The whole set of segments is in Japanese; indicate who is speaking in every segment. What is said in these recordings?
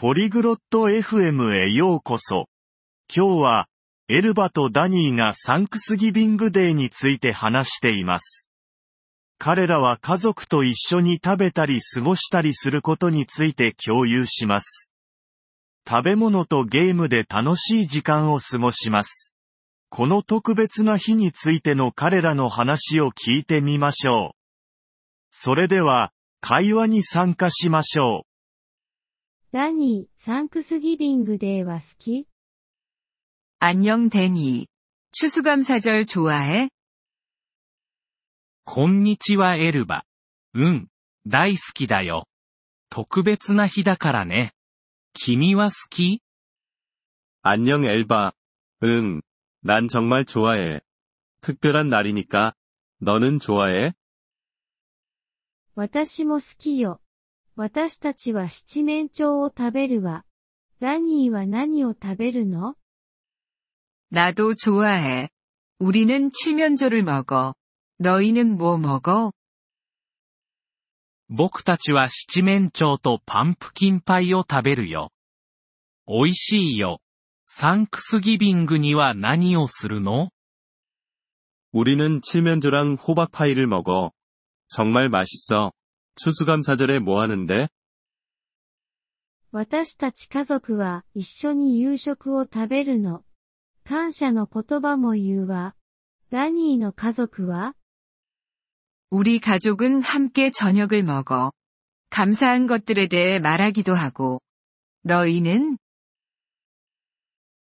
Speaker 1: ポリグロット FM へようこそ。今日は、エルバとダニーがサンクスギビングデーについて話しています。彼らは家族と一緒に食べたり過ごしたりすることについて共有します。食べ物とゲームで楽しい時間を過ごします。この特別な日についての彼らの話を聞いてみましょう。それでは、会話に参加しましょう。
Speaker 2: ダニー、サンクスギビングデーは好き
Speaker 3: 안녕 데니. 추수감사절 좋아해?
Speaker 4: こんにちはエルバ。うん、大好きだよ。特別な日だからね。君は好き
Speaker 5: 안녕 엘바. 응, 난 정말 좋아해. 특별한 날이니까. 너는 좋아해?
Speaker 2: 私も好きよ。 私たちは七面鳥を食べるわ。ダニーは何を食べるの
Speaker 3: 나도 좋아해. 우리는 칠면조를 먹어. 너희는 뭐 먹어?
Speaker 4: 僕たちは七面鳥とパンプキンパイを食べるよ。美味しいよ。サンクスギビングには何をするの
Speaker 5: 우리는 칠면조랑 호박파이를 먹어. 정말 맛있어. 추수감사절에 뭐 하는데?
Speaker 2: 私たち家族は一緒に夕食を食べるの。感謝の言葉も言うわ。ダニーの家族は
Speaker 3: 우리 가족은 함께 저녁을 먹어. 감사한 것들에 대해 말하기도 하고. 너희는?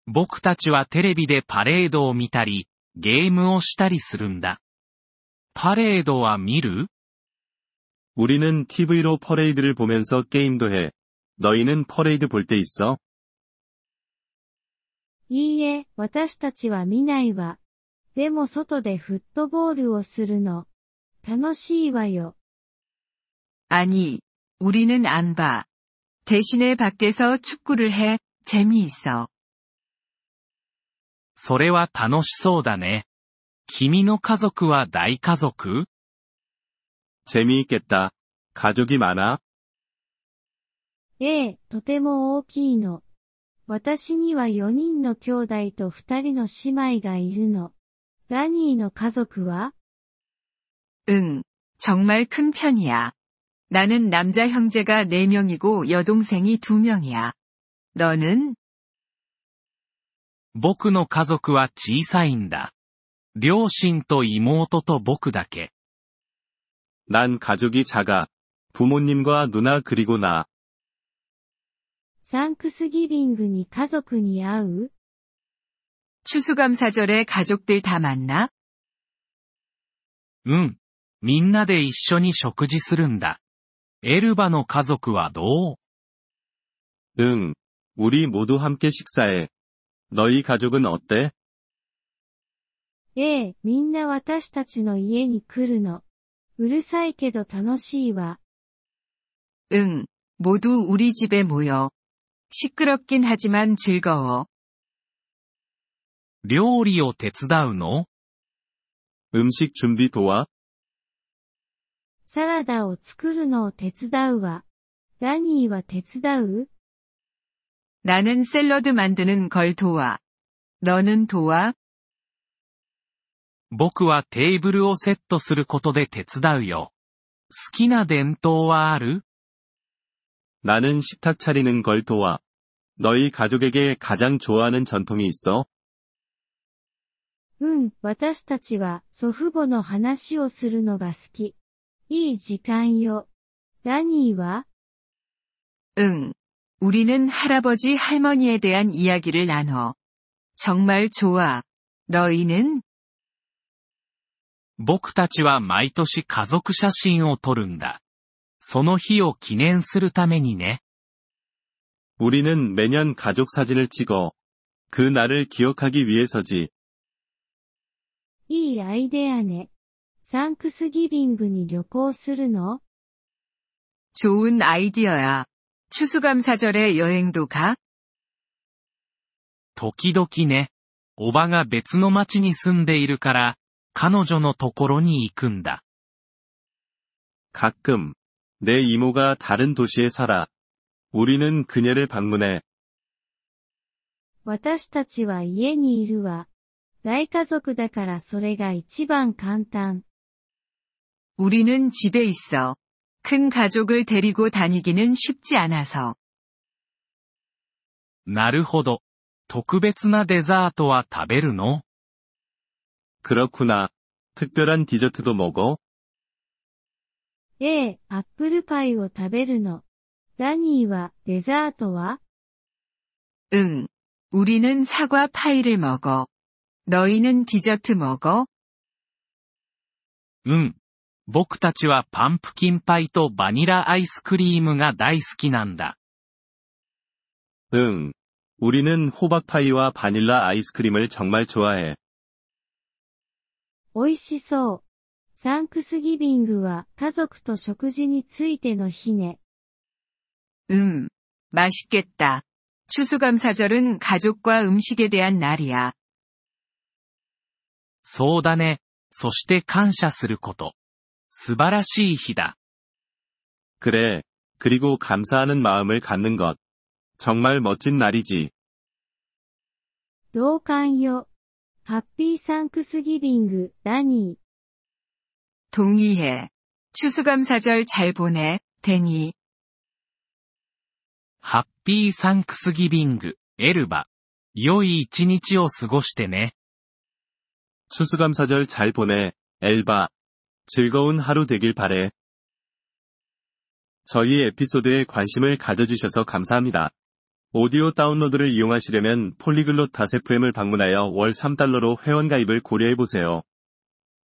Speaker 4: 僕たちはテレビでパレードを見たり、ゲームをしたりするんだ。パレードは見る
Speaker 5: 우리는 TV로 퍼레이드를 보면서 게임도 해. 너희는 퍼레이드 볼 때 있어?
Speaker 2: いいえ、私たちは見ないわ。でも外でフットボールをするの。楽しいわよ。
Speaker 3: 아니, 우리는 안 봐. 대신에 밖에서 축구를 해. 재미있어.
Speaker 4: それは楽しそうだね。君の家族は大家族
Speaker 5: 재미있겠다. 가족이 많아?
Speaker 2: ええ、とても大きいの。私には4人の兄弟と2人の姉妹がいるの。ラニーの家族は
Speaker 3: 응, 정말 큰 편이야. 나는 남자 형제가 4명이고 여동생이 2명이야. 너는?
Speaker 4: 僕の家族は小さいんだ。両親と妹と僕だけ。
Speaker 5: 난 가족이 작아. 부모님과 누나 그리고 나.
Speaker 2: サンクスギビングに家族に会う
Speaker 3: 추수감사절에 가족들 다 만나?
Speaker 4: うん。みんなで一緒に食事するんだ。エルバの家族はどう
Speaker 5: 응. 우리 모두 함께 식사해. 너희 가족은 어때?
Speaker 2: ええ、みんな私たちの家に来るの。うるさいけど楽しいわ。
Speaker 3: 응, 모두 우리 집에 모여. 시끄럽긴 하지만 즐거워.
Speaker 4: 料理を手伝うの
Speaker 5: 음식 준비 도와?
Speaker 2: サラダを作るのを手伝うわ。ラニーは手伝う
Speaker 3: 나는 샐러드 만드는 걸 도와. 너는 도와?
Speaker 4: 僕はテーブルをセットすることで手伝うよ。好きな伝統はある
Speaker 5: 나는 식탁 차리는 걸 도와. 너희 가족에게 가장 좋아하는 전통이 있어?
Speaker 2: うん、私たちは祖父母の話をするのが好き。いい時間よ。ラニーは
Speaker 3: 응. 우리는 할아버지 할머니에 대한 이야기를 나눠. 정말 좋아. 너희는?
Speaker 4: 僕たちは毎年家族写真を撮るんだ。 その日を記念するためにね。
Speaker 5: 우리는 매년 가족 사진을 찍어. 그 날을 기억하기 위해서지.
Speaker 2: いいアイデアね。サンクスギビングに旅行するの
Speaker 3: 좋은 아이디어야. 추수감사절에 여행도 가?
Speaker 4: 時々ね。おばが別の町に住んでいるから、彼女のところに行くんだ。
Speaker 5: 가끔. 내 이모가 다른 도시에 살아. 우리는 그녀를 방문해
Speaker 2: 私たちは家にいるわ。大家族だからそれが一番簡単。
Speaker 3: 우리는 집에 있어. 큰 가족을 데리고 다니기는 쉽지 않아서.
Speaker 4: なるほど。特別なデザートは食べるの
Speaker 5: 그렇구나. 특별한 디저트도 먹어?
Speaker 2: ええ、アップルパイを食べるの。ラニーは、デザートは
Speaker 3: 응. 우리는 사과 파이를 먹어. 너희는 디저트 먹어?
Speaker 4: うん。僕たちはパンプキンパイとバニラアイスクリームが大好きなんだ。
Speaker 5: 응. 우리는 호박파이와 바닐라 아이스크림을 정말 좋아해.
Speaker 2: 美味しそう。 サンクスギビングは家族と食事についての日ね。
Speaker 3: 음. 맛있겠다. 추수감사절은 가족과 음식에 대한 날이야.
Speaker 4: そうだね。そして感謝すること。素晴らしい日だ。
Speaker 5: 그래. 그리고 감사하는 마음을 갖는 것. 정말 멋진 날이지.
Speaker 2: 同感よ。ハッピーサンクスギビング、ラニー。
Speaker 3: 동의해. 추수감사절 잘 보내, 데니.
Speaker 4: ハッピーサンクスギビング、エルバ。良い一日を過ごしてね。
Speaker 5: 추수감사절 잘 보내, 엘바. 즐거운 하루 되길 바래. 저희 에피소드에 관심을 가져주셔서 감사합니다. 오디오 다운로드를 이용하시려면 폴리글롯 다세프엠을 방문하여 월 3달러로 회원가입을 고려해보세요.